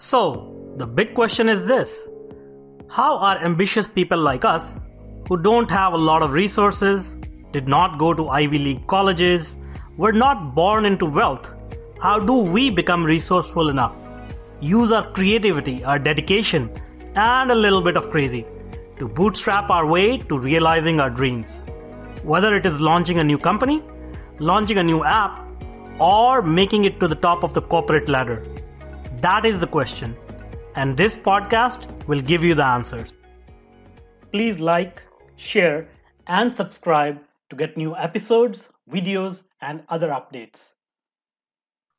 So, the big question is this How are ambitious people like us, who don't have a lot of resources, did not go to Ivy League colleges, were not born into wealth, how do we become resourceful enough? Use our creativity, our dedication, and a little bit of crazy to bootstrap our way to realizing our dreams. Whether it is launching a new company, launching a new app, or making it to the top of the corporate ladder. That is the question. And this podcast will give you the answers. Please like, share, and subscribe to get new episodes, videos, and other updates.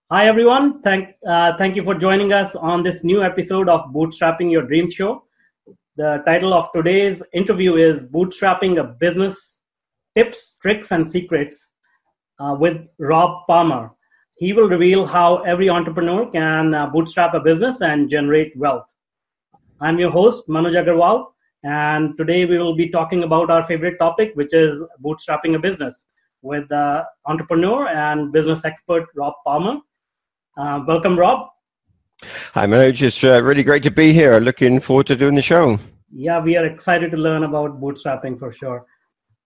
Hi, everyone. Thank, uh, thank you for joining us on this new episode of Bootstrapping Your Dreams Show. The title of today's interview is Bootstrapping a Business Tips, Tricks, and Secrets uh, with Rob Palmer. He will reveal how every entrepreneur can uh, bootstrap a business and generate wealth. I'm your host, Manoj Agarwal, and today we will be talking about our favorite topic, which is bootstrapping a business with uh, entrepreneur and business expert Rob Palmer. Uh, welcome, Rob. Hi, Manoj. It's uh, really great to be here. Looking forward to doing the show. Yeah, we are excited to learn about bootstrapping for sure.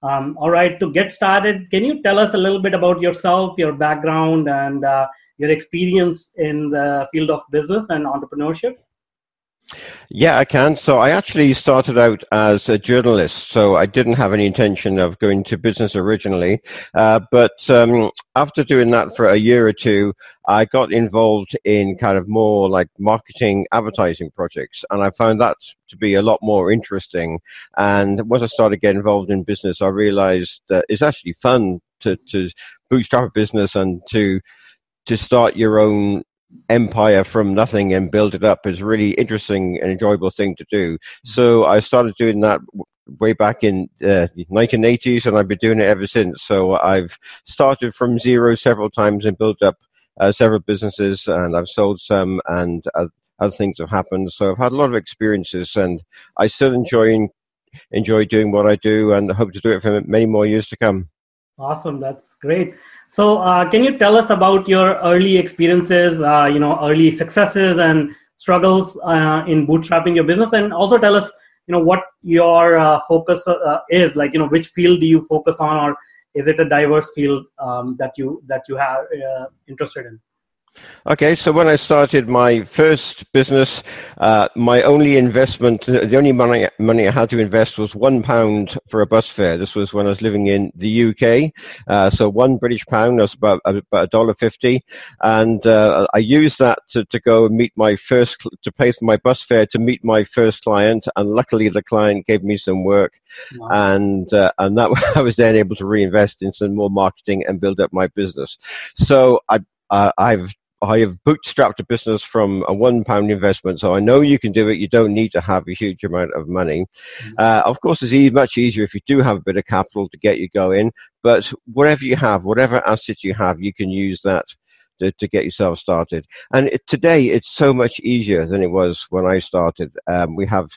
Um, all right, to get started, can you tell us a little bit about yourself, your background, and uh, your experience in the field of business and entrepreneurship? Yeah, I can. So I actually started out as a journalist. So I didn't have any intention of going to business originally. Uh, but um, after doing that for a year or two, I got involved in kind of more like marketing advertising projects. And I found that to be a lot more interesting. And once I started getting involved in business, I realized that it's actually fun to, to bootstrap a business and to to start your own empire from nothing and build it up is really interesting and enjoyable thing to do. So I started doing that way back in uh, the 1980s and I've been doing it ever since. So I've started from zero several times and built up uh, several businesses and I've sold some and uh, other things have happened. So I've had a lot of experiences and I still enjoy enjoy doing what I do and hope to do it for many more years to come. Awesome, that's great. So, uh, can you tell us about your early experiences, uh, you know, early successes and struggles uh, in bootstrapping your business, and also tell us, you know, what your uh, focus uh, is, like, you know, which field do you focus on, or is it a diverse field um, that you that you have uh, interested in? Okay, so when I started my first business, uh, my only investment, the only money money I had to invest was one pound for a bus fare. This was when I was living in the UK. Uh, so one British pound was about about a dollar fifty, and uh, I used that to, to go and meet my first to pay for my bus fare to meet my first client. And luckily, the client gave me some work, wow. and uh, and that I was then able to reinvest in some more marketing and build up my business. So I uh, I've I have bootstrapped a business from a one pound investment, so I know you can do it. You don't need to have a huge amount of money. Mm-hmm. Uh, of course, it's e- much easier if you do have a bit of capital to get you going. But whatever you have, whatever assets you have, you can use that to, to get yourself started. And it, today, it's so much easier than it was when I started. Um, we have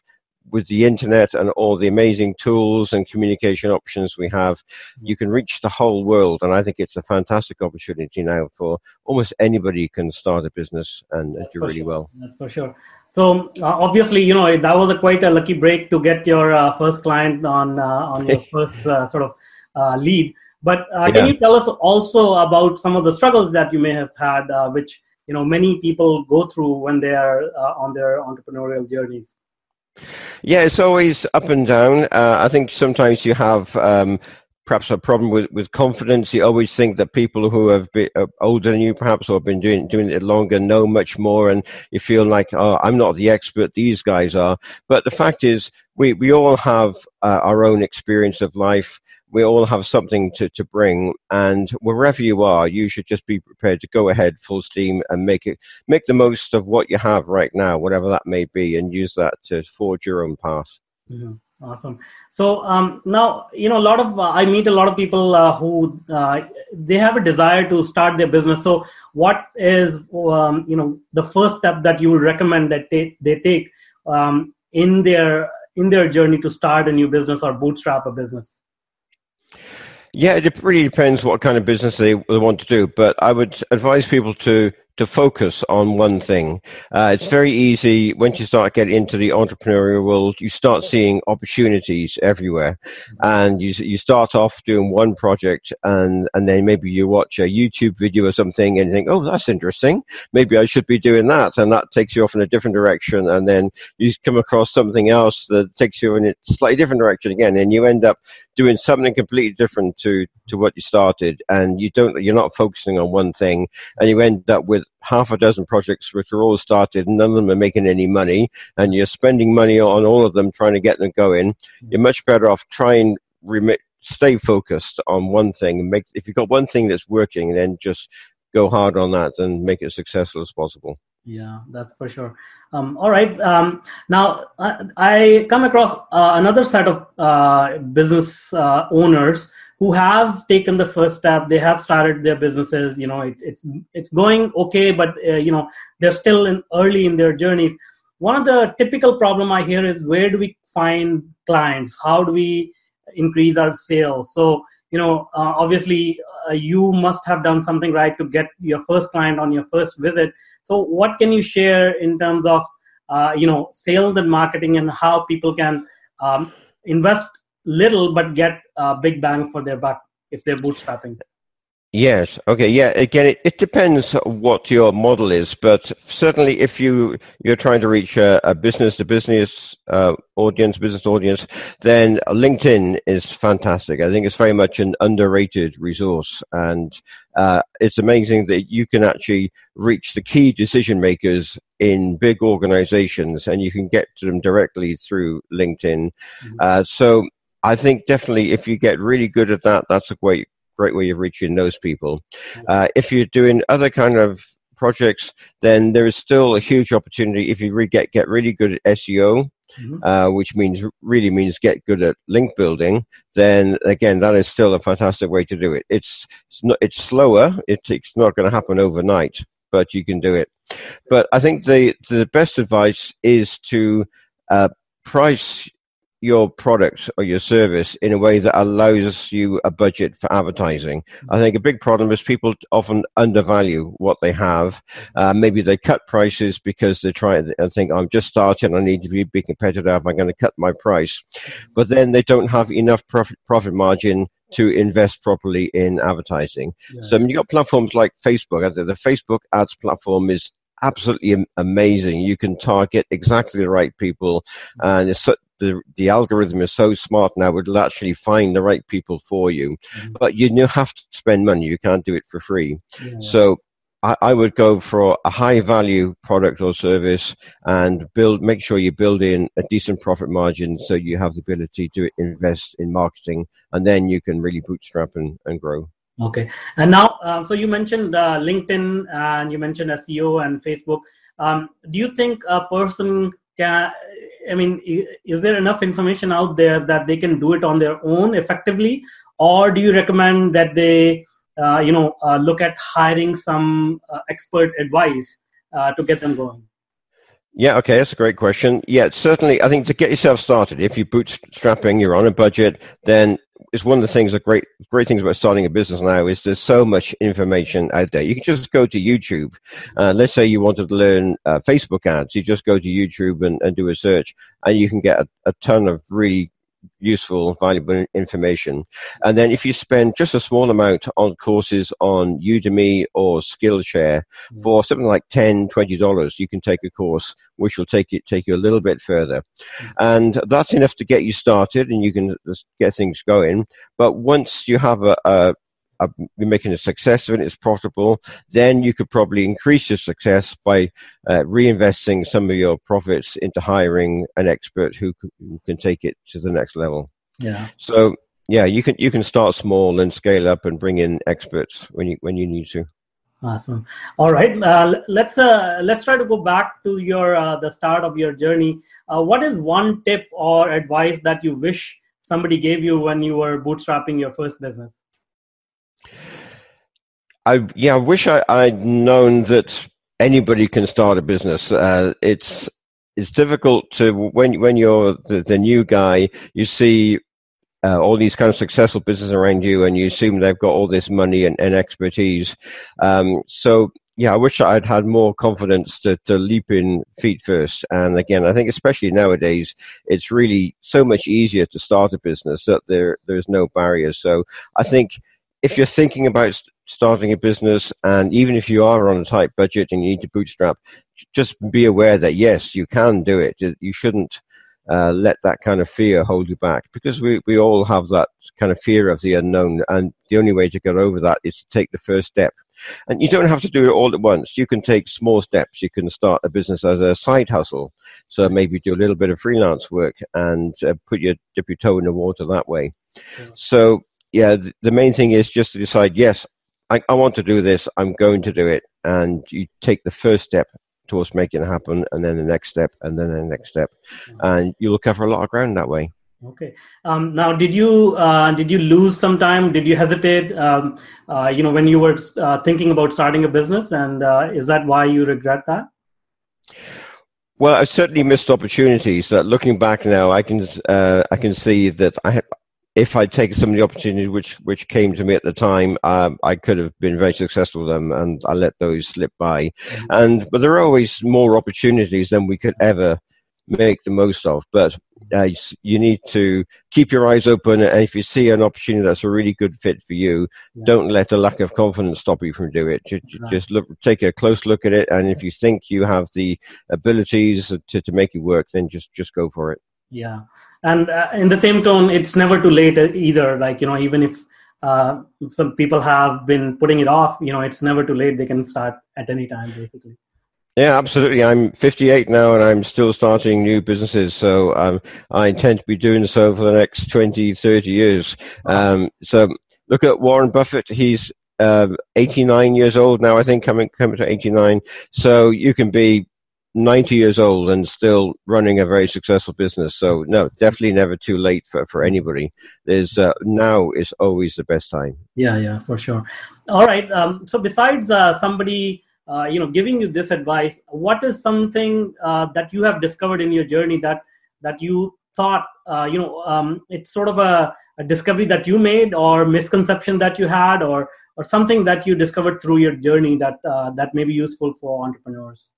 with the internet and all the amazing tools and communication options we have, you can reach the whole world. And I think it's a fantastic opportunity now for almost anybody can start a business and That's do really sure. well. That's for sure. So uh, obviously, you know that was a quite a lucky break to get your uh, first client on uh, on your first uh, sort of uh, lead. But uh, yeah. can you tell us also about some of the struggles that you may have had, which you know many people go through when they are on their entrepreneurial journeys? Yeah, it's always up and down. Uh, I think sometimes you have um, perhaps a problem with, with confidence. You always think that people who have been uh, older than you, perhaps, or have been doing doing it longer, know much more, and you feel like, oh, I'm not the expert; these guys are. But the fact is, we we all have uh, our own experience of life we all have something to, to bring. And wherever you are you should just be prepared to go ahead full steam and make it make the most of what you have right now whatever that may be and use that to forge your own path. Mm-hmm. awesome. So um, now you know a lot of uh, i meet a lot of people uh, who uh, they have a desire to start their business. So what is um, you know the first step that you would recommend that they, they take um, in their in their journey to start a new business or bootstrap a business yeah, it really depends what kind of business they want to do. But I would advise people to to focus on one thing. Uh, it's very easy once you start getting into the entrepreneurial world, you start seeing opportunities everywhere. And you, you start off doing one project and, and then maybe you watch a YouTube video or something and you think, oh, that's interesting. Maybe I should be doing that. And that takes you off in a different direction. And then you come across something else that takes you in a slightly different direction again. And you end up doing something completely different to, to what you started. And you don't, you're not focusing on one thing and you end up with half a dozen projects which are all started, and none of them are making any money, and you're spending money on all of them trying to get them going, you're much better off trying remit stay focused on one thing and make if you've got one thing that's working then just go hard on that and make it as successful as possible. Yeah that's for sure. Um, all right um, now i come across uh, another set of uh, business uh, owners who have taken the first step they have started their businesses you know it, it's it's going okay but uh, you know they're still in early in their journey. One of the typical problem i hear is where do we find clients? How do we increase our sales? So you know uh, obviously uh, you must have done something right to get your first client on your first visit. So what can you share in terms of uh, you know sales and marketing and how people can um, invest little but get a big bang for their buck if they're bootstrapping. Yes. Okay. Yeah. Again, it, it depends what your model is, but certainly if you you're trying to reach a, a business to business uh, audience, business audience, then LinkedIn is fantastic. I think it's very much an underrated resource, and uh, it's amazing that you can actually reach the key decision makers in big organizations, and you can get to them directly through LinkedIn. Mm-hmm. Uh, so I think definitely if you get really good at that, that's a great great way of reaching those people. Uh, if you're doing other kind of projects, then there is still a huge opportunity if you re- get get really good at SEO. Mm-hmm. Uh, which means really means get good at link building, then again that is still a fantastic way to do it. It's it's, not, it's slower. It, it's not going to happen overnight, but you can do it. But I think the the best advice is to uh, price your product or your service in a way that allows you a budget for advertising. I think a big problem is people often undervalue what they have. Uh, maybe they cut prices because they try and think, I'm just starting, I need to be, be competitive, I'm going to cut my price. But then they don't have enough profit, profit margin to invest properly in advertising. Yeah. So I mean, you've got platforms like Facebook. The Facebook ads platform is absolutely amazing. You can target exactly the right people, and it's the the algorithm is so smart now it'll actually find the right people for you. Mm-hmm. but you have to spend money you can't do it for free. Yeah. so I, I, would go for a high value product or service and build make sure you build in a decent profit margin so you have the ability to invest in marketing and then you can really bootstrap and, and grow. Okay. And now uh, so you mentioned uh, linkedin and you mentioned seo and facebook. Um, do you think a person can i mean is there enough information out there that they can do it on their own effectively or do you recommend that they uh, you know uh, look at hiring some uh, expert advice uh, to get them going yeah, okay, that's a great question. Yeah, certainly, I think to get yourself started, if you're bootstrapping, you're on a budget, then it's one of the things, the great, great things about starting a business now is there's so much information out there. You can just go to YouTube. Uh, let's say you wanted to learn uh, Facebook ads. You just go to YouTube and, and do a search and you can get a, a ton of really useful, valuable information. And then if you spend just a small amount on courses on Udemy or Skillshare mm. for something like 10 $20, you can take a course which will take it take you a little bit further. Mm. And that's enough to get you started and you can get things going. But once you have a, a are making a success of it, it's profitable, then you could probably increase your success by uh, reinvesting some of your profits into hiring an expert who, who can take it to the next level. Yeah. So yeah, you can you can start small and scale up and bring in experts when you when you need to. Awesome. All right, uh, let's uh, let's try to go back to your uh, the start of your journey. Uh, what is one tip or advice that you wish somebody gave you when you were bootstrapping your first business? I yeah, I wish I, would known that anybody can start a business. Uh, it's it's difficult to when when you're the, the new guy, you see uh, all these kind of successful businesses around you, and you assume they've got all this money and, and expertise. Um, so yeah, I wish I'd had more confidence to, to leap in feet first. And again, I think especially nowadays, it's really so much easier to start a business that there there's no barriers. So I think if you're thinking about starting a business, and even if you are on a tight budget and you need to bootstrap, just be aware that yes, you can do it. You shouldn't uh, let that kind of fear hold you back because we, we all have that kind of fear of the unknown. And the only way to get over that is to take the first step. And you don't have to do it all at once. You can take small steps. You can start a business as a side hustle. So maybe do a little bit of freelance work and uh, put your dip your toe in the water that way. So yeah, the main thing is just to decide, yes, I, I want to do this. I'm going to do it. And you take the first step towards making it happen, and then the next step, and then the next step, mm-hmm. and you'll cover a lot of ground that way. Okay. Um, now, did you uh, did you lose some time? Did you hesitate? Um, uh, you know, when you were uh, thinking about starting a business, and uh, is that why you regret that? Well, I certainly missed opportunities. That looking back now, I can uh, I can see that I if I'd taken some of the opportunities which which came to me at the time, um, I could have been very successful with them, and I let those slip by. Mm-hmm. And but there are always more opportunities than we could ever make the most of. But uh, you need to keep your eyes open, and if you see an opportunity that's a really good fit for you, yeah. don't let a lack of confidence stop you from doing it. Just, right. just look, take a close look at it, and if you think you have the abilities to, to make it work, then just just go for it yeah and uh, in the same tone it's never too late either like you know even if uh, some people have been putting it off you know it's never too late they can start at any time basically yeah, absolutely. I'm 58 now and I'm still starting new businesses. So um, I intend to be doing so for the next 20, 30 years. Um, so look at Warren Buffett. He's uh, 89 years old now, I think, coming, coming to 89. So you can be 90 years old and still running a very successful business. So no, definitely never too late for, for anybody. There's uh, now is always the best time. Yeah, yeah, for sure. All right. Um, so besides uh, somebody, uh, you know, giving you this advice, what is something uh, that you have discovered in your journey that that you thought, uh, you know, um, it's sort of a, a discovery that you made or misconception that you had or or something that you discovered through your journey that uh, that may be useful for entrepreneurs?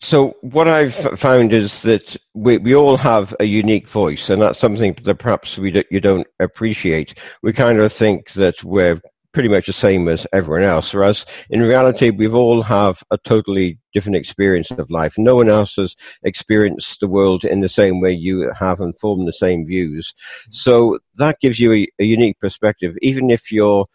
So what I've found is that we, we all have a unique voice, and that's something that perhaps we do, you don't appreciate. We kind of think that we're pretty much the same as everyone else, whereas in reality, we've all have a totally different experience of life. No one else has experienced the world in the same way you have and formed the same views. So that gives you a, a unique perspective, even if you're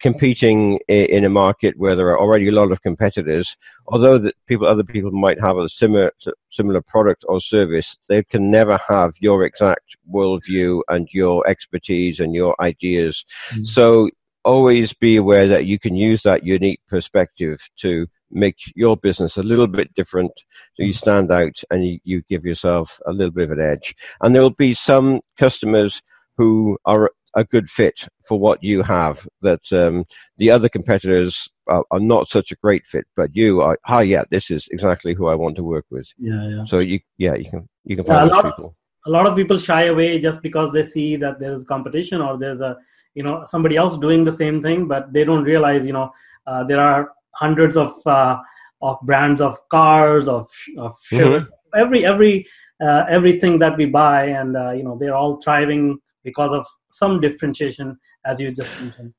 competing in a market where there are already a lot of competitors, although that people, other people might have a similar similar product or service, they can never have your exact worldview and your expertise and your ideas. Mm-hmm. So always be aware that you can use that unique perspective to make your business a little bit different so you stand out and you, you give yourself a little bit of an edge. And there will be some customers who are a good fit for what you have. That um, the other competitors are, are, not such a great fit, but you are. Ah, yeah, this is exactly who I want to work with. Yeah, yeah. So you, yeah, you can you can find yeah, a lot, people. A lot of people shy away just because they see that there is competition or there's a you know somebody else doing the same thing, but they don't realize you know uh, there are hundreds of uh, of brands of cars of of shirts, mm-hmm. every every uh, everything that we buy, and uh, you know they're all thriving because of some differentiation, as you just mentioned.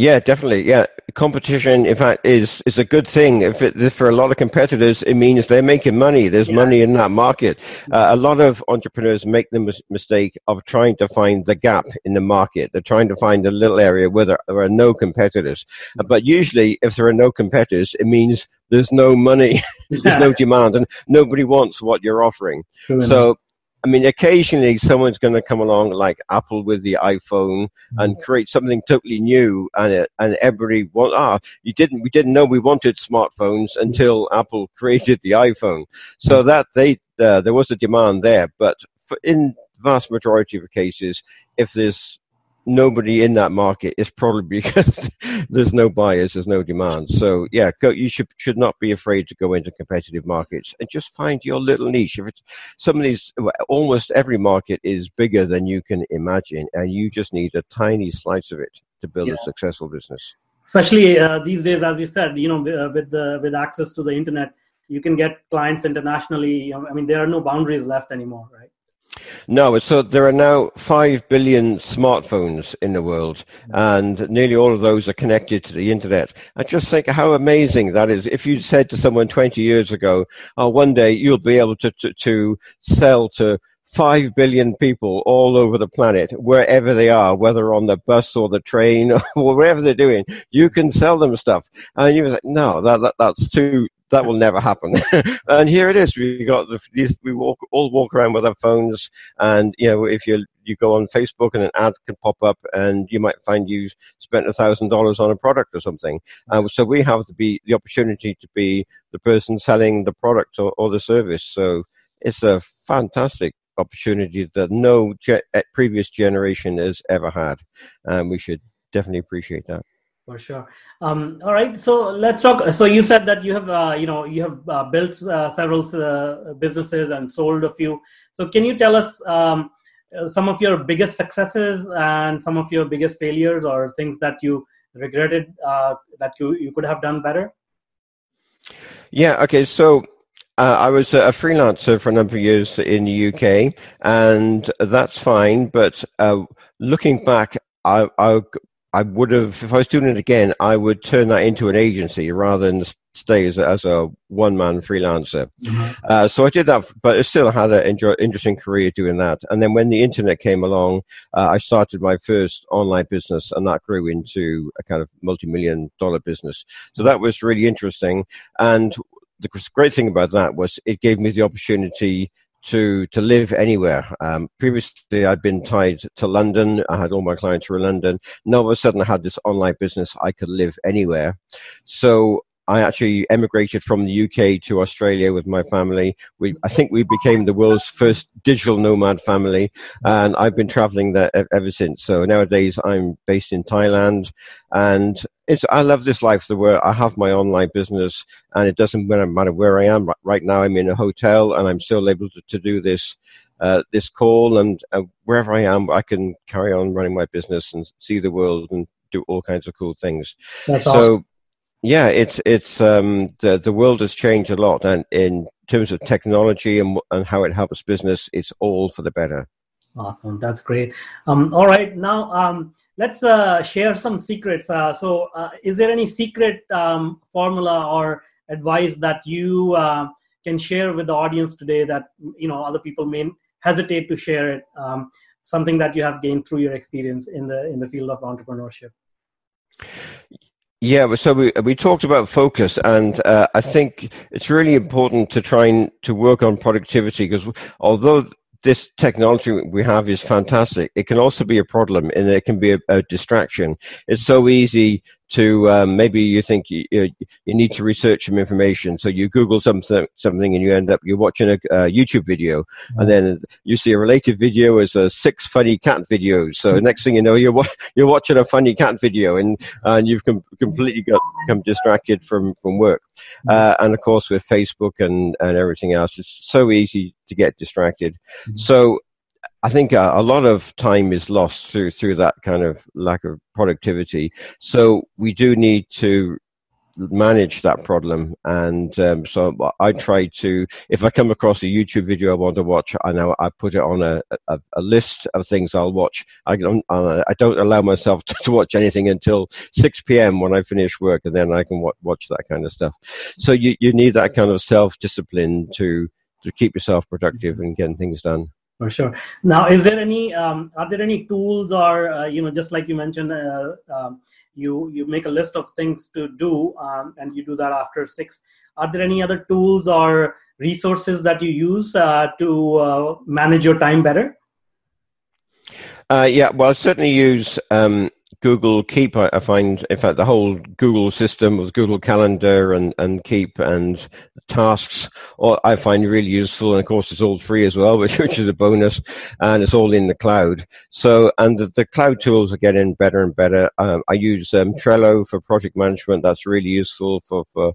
Yeah, definitely. Yeah, competition, in fact, is is a good thing. If, it, if for a lot of competitors, it means they're making money. There's yeah. money in that market. Uh, a lot of entrepreneurs make the mis- mistake of trying to find the gap in the market. They're trying to find a little area where there, are no competitors. Uh, but usually, if there are no competitors, it means there's no money, there's no demand, and nobody wants what you're offering. So I mean, occasionally someone's going to come along like Apple with the iPhone and mm-hmm. create something totally new, and it, and everybody want ah, you didn't we didn't know we wanted smartphones until Apple created the iPhone. So that they uh, there was a demand there, but for, in vast majority of cases, if there's nobody in that market is probably because there's no buyers, there's no demand. So yeah, go, you should should not be afraid to go into competitive markets and just find your little niche. If it's some of these, almost every market is bigger than you can imagine, and you just need a tiny slice of it to build yeah. a successful business. especially uh, these days, as you said, you know, uh, with the with access to the internet, you can get clients internationally. I mean, there are no boundaries left anymore, right? No, so there are now 5 billion smartphones in the world, and nearly all of those are connected to the internet. I just think how amazing that is. If you said to someone 20 years ago, oh, one day you'll be able to, to, to sell to 5 billion people all over the planet, wherever they are, whether on the bus or the train or wherever they're doing, you can sell them stuff. And you was like, no, that, that, that's too, that will never happen. and here it is. We got the, these, we walk, all walk around with our phones. And, you know, if you, you go on Facebook and an ad can pop up and you might find you spent a thousand dollars on a product or something. Um, so we have to be the opportunity to be the person selling the product or, or the service. So it's a fantastic opportunity that no ge- eh, previous generation has ever had. And we should definitely appreciate that. For sure. Um, all right so let's talk so you said that you have uh, you know you have uh, built uh, several uh, businesses and sold a few. So can you tell us um, uh, some of your biggest successes and some of your biggest failures or things that you regretted uh, that you, you could have done better? Yeah okay so uh, I was a freelancer for a number of years in the UK, and that's fine. But uh, looking back, I, I, I would have, if I was doing it again, I would turn that into an agency rather than stay as a, as a one man freelancer. Mm-hmm. Uh, so I did that, but I still had an enjoy, interesting career doing that. And then when the internet came along, uh, I started my first online business, and that grew into a kind of multi million dollar business. So that was really interesting. And the great thing about that was it gave me the opportunity to to live anywhere. Um, previously, I'd been tied to London. I had all my clients were in London. Now, all of a sudden, I had this online business. I could live anywhere. So I actually emigrated from the UK to Australia with my family. We, I think we became the world's first digital nomad family, and I've been traveling there ever since. So nowadays, I'm based in Thailand, and it's I love this life. The where I have my online business, and it doesn't matter where I am. Right now, I'm in a hotel, and I'm still able to, to do this. Uh, this call and uh, wherever I am, I can carry on running my business and see the world and do all kinds of cool things. That's so awesome yeah, it's it's um, the the world has changed a lot, and in terms of technology and and how it helps business, it's all for the better. Awesome, that's great. Um, all right, now um, let's uh, share some secrets. Uh, so, uh, is there any secret um, formula or advice that you uh, can share with the audience today that you know other people may hesitate to share it? Um, something that you have gained through your experience in the in the field of entrepreneurship. Yeah, so we we talked about focus, and uh, I think it's really important to try and to work on productivity because although this technology we have is fantastic, it can also be a problem, and it can be a, a distraction. It's so easy to um, maybe you think you, you, need to research some information. So you Google something, something and you end up, you're watching a, a YouTube video and then you see a related video as a six funny cat videos. So mm-hmm. next thing you know, you're, you're watching a funny cat video and, and you've com- completely got, become distracted from, from work. Mm-hmm. Uh, and of course with Facebook and, and everything else, it's so easy to get distracted. Mm-hmm. So I think a, a, lot of time is lost through through that kind of lack of productivity. So we do need to manage that problem. And um, so I try to, if I come across a YouTube video I want to watch, I know I put it on a, a, a list of things I'll watch. I don't, I don't allow myself to, watch anything until 6 p.m. when I finish work, and then I can w- watch that kind of stuff. So you, you need that kind of self discipline to to keep yourself productive and getting things done for sure. Now is there any um, are there any tools or uh, you know just like you mentioned uh, um, you you make a list of things to do um, and you do that after six. Are there any other tools or resources that you use uh, to uh, manage your time better? Uh, yeah well i certainly use um, Google Keep, I, find, in fact, the whole Google system with Google Calendar and, and Keep and tasks, all, I find really useful. And of course, it's all free as well, which, which is a bonus. And it's all in the cloud. So, and the, the cloud tools are getting better and better. Um, I use um, Trello for project management. That's really useful for, for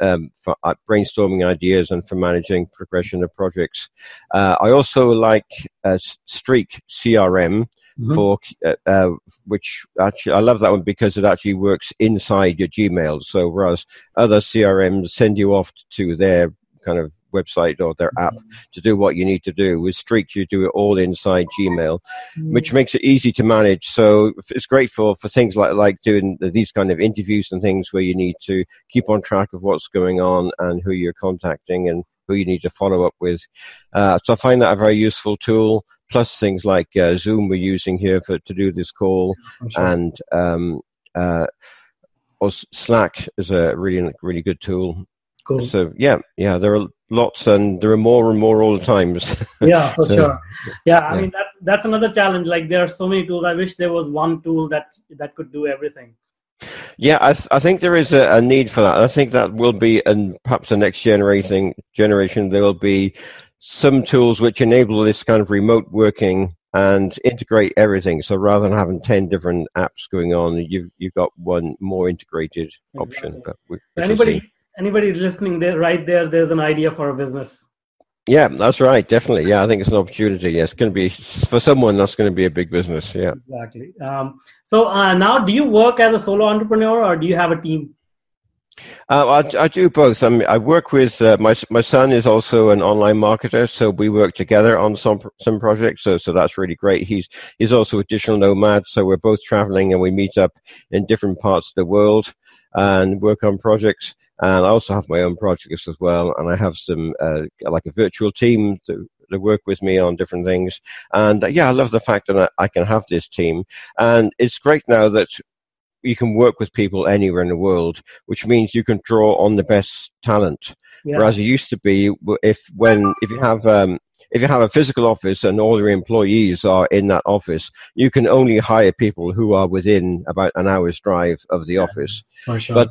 um, for uh, brainstorming ideas and for managing progression of projects. Uh, I also like uh, Streak CRM, mm-hmm. for uh, uh, which actually I love that one because it actually works inside your Gmail. So whereas other CRMs send you off to their kind of website or their app mm-hmm. to do what you need to do. With Streak, you do it all inside Gmail, mm-hmm. which makes it easy to manage. So it's great for, for things like, like doing these kind of interviews and things where you need to keep on track of what's going on and who you're contacting and who you need to follow up with. Uh, so I find that a very useful tool. Plus things like uh, Zoom we're using here for to do this call, sure. and um, uh, Slack is a really really good tool. Cool. So yeah, yeah, there are lots, and there are more and more all the times. yeah, for so, sure. Yeah, I yeah. mean that's that's another challenge. Like there are so many tools. I wish there was one tool that that could do everything. Yeah, I, th- I think there is a, a, need for that. I think that will be, and perhaps the next generation generation, there will be some tools which enable this kind of remote working and integrate everything. So rather than having ten different apps going on, you've you've got one more integrated exactly. option. But we, anybody anybody listening there, right there, there's an idea for a business. Yeah, that's right. Definitely. Yeah, I think it's an opportunity. Yeah, it's going to be for someone that's going to be a big business. Yeah. Exactly. Um, so uh, now, do you work as a solo entrepreneur or do you have a team? Uh, I, I, do both. I, mean, I work with uh, my my son is also an online marketer, so we work together on some some projects. So so that's really great. He's he's also a digital nomad, so we're both traveling and we meet up in different parts of the world and work on projects. And I also have my own projects as well. And I have some, uh, like a virtual team to, work with me on different things. And uh, yeah, I love the fact that I, I can have this team. And it's great now that you can work with people anywhere in the world, which means you can draw on the best talent. Yeah. Whereas it used to be, if when if you have um, if you have a physical office and all your employees are in that office, you can only hire people who are within about an hour's drive of the yeah, office. Sure. But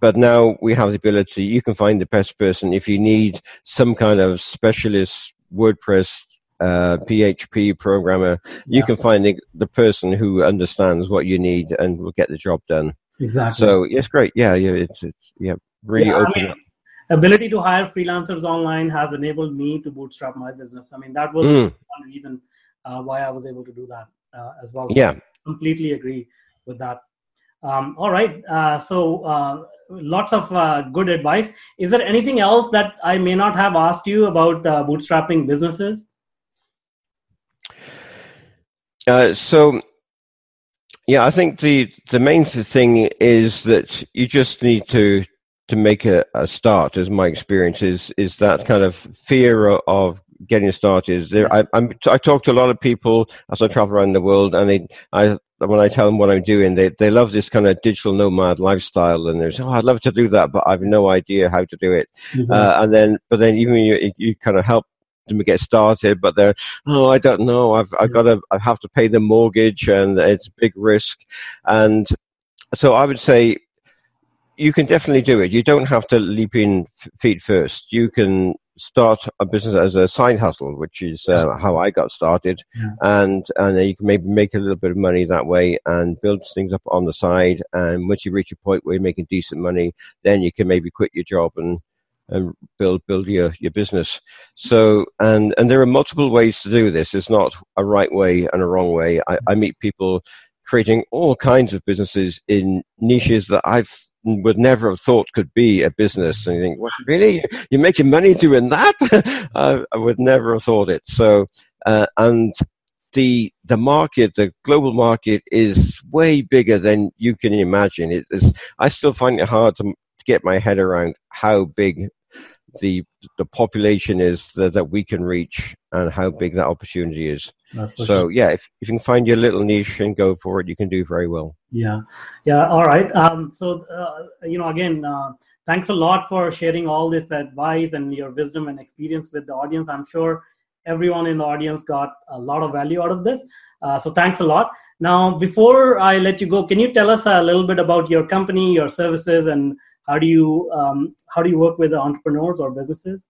but now we have the ability. You can find the best person if you need some kind of specialist WordPress uh, PHP programmer. You can find the, the, person who understands what you need and will get the job done. Exactly. So it's great. Yeah, yeah, it's it's yeah, really yeah, open I mean, up ability to hire freelancers online has enabled me to bootstrap my business. I mean, that was mm. one reason uh, why I was able to do that uh, as well. So yeah, I completely agree with that. Um, all right, uh, so uh, lots of uh, good advice. Is there anything else that I may not have asked you about uh, bootstrapping businesses? So yeah, I think the the main thing is that you just need to to make a, a start, as my experience is, is that kind of fear of getting started. There, I, I'm, I talk to a lot of people as I travel around the world, and they, I, when I tell them what I'm doing, they, they love this kind of digital nomad lifestyle, and they're saying, "Oh, I'd love to do that, but I've no idea how to do it." Mm-hmm. Uh, and then, but then even you, you kind of help them get started, but they're, oh, I don't know, I've, I've got to, I have to pay the mortgage, and it's a big risk, and so I would say you can definitely do it. You don't have to leap in feet first. You can start a business as a side hustle, which is uh, how I got started, yeah. and and you can maybe make a little bit of money that way and build things up on the side. And once you reach a point where you're making decent money, then you can maybe quit your job and and build build your, your business. So and and there are multiple ways to do this. It's not a right way and a wrong way. I, I meet people creating all kinds of businesses in niches that I've would never have thought could be a business. And you think, well, really? You're making money doing that? I, I, would never have thought it. So, uh, and the the market, the global market, is way bigger than you can imagine. It is. I still find it hard to, to get my head around how big the the population is that, that we can reach and how big that opportunity is. so sure. yeah, if, if you can find your little niche and go for it, you can do very well. Yeah, yeah. All right. Um, so uh, you know, again, uh, thanks a lot for sharing all this advice and your wisdom and experience with the audience. I'm sure everyone in the audience got a lot of value out of this. Uh, so thanks a lot. Now, before I let you go, can you tell us a little bit about your company, your services, and how do you um, how do you work with entrepreneurs or businesses?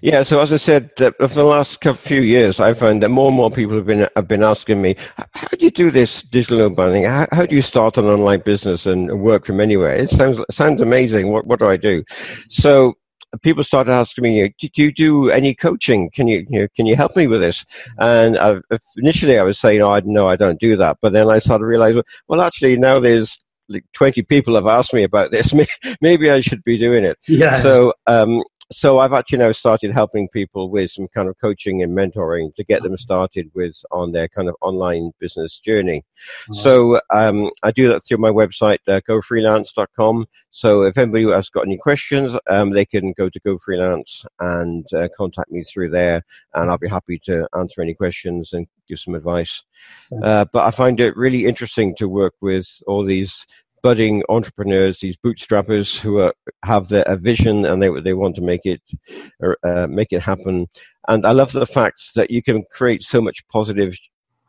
Yeah, so as I said, uh, over the last few years, I found that more and more people have been have been asking me, "How do you do this digital nomading? How, how do you start an online business and, work from anywhere?" It sounds sounds amazing. What what do I do? So people started asking me, "Do you do any coaching? Can you, you know, can you help me with this?" And I, initially, I was saying, "Oh, no, I don't do that." But then I started realizing, well, actually, now there's like 20 people have asked me about this. Maybe I should be doing it. Yeah. So, um, so I've actually now started helping people with some kind of coaching and mentoring to get them started with on their kind of online business journey. So um, I do that through my website, uh, gofreelance.com. So if anybody has got any questions, um, they can go to GoFreelance and uh, contact me through there, and I'll be happy to answer any questions and give some advice. Uh, but I find it really interesting to work with all these budding entrepreneurs, these bootstrappers who are, have the, a vision and they they want to make it uh, make it happen. And I love the fact that you can create so much positive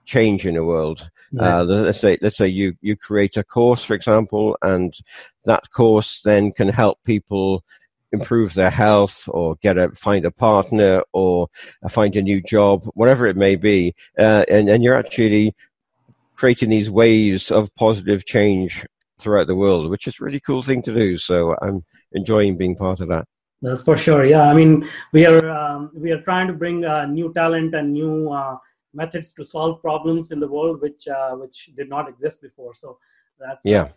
change in the world. Yeah. Uh, let's say let's say you you create a course, for example, and that course then can help people improve their health or get a find a partner or find a new job, whatever it may be, uh, and and you're actually creating these waves of positive change throughout the world, which is a really cool thing to do. So I'm enjoying being part of that. That's for sure. Yeah, I mean, we are um, we are trying to bring uh, new talent and new uh, methods to solve problems in the world, which uh, which did not exist before. So that's yeah,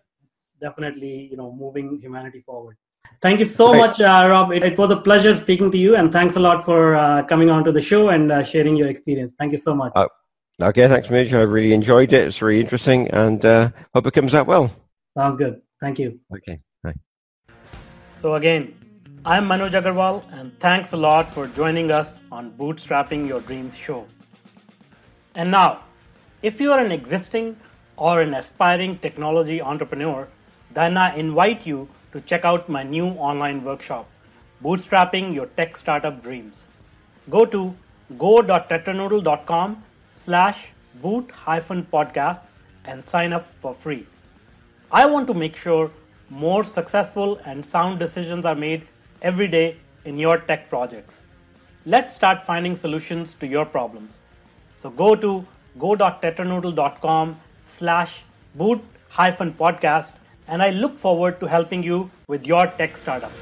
definitely you know moving humanity forward. Thank you so Great. much, uh, Rob. It, it, was a pleasure speaking to you, and thanks a lot for uh, coming on to the show and uh, sharing your experience. Thank you so much. okay, thanks, Mitch. I really enjoyed it. It's really interesting, and hope it comes out well. Sounds good. Thank you. Okay. Bye. So, again, I'm Manoj Agarwal, and thanks a lot for joining us on Bootstrapping Your Dreams show. And now, if you are an existing or an aspiring technology entrepreneur, then I invite you to check out my new online workshop, Bootstrapping Your Tech Startup Dreams. Go to go.tetranoodle.com slash boot hyphen podcast and sign up for free. I want to make sure more successful and sound decisions are made every day in your tech projects. Let's start finding solutions to your problems. So go to go.tetranoodle.com slash boot hyphen podcast and I look forward to helping you with your tech startup.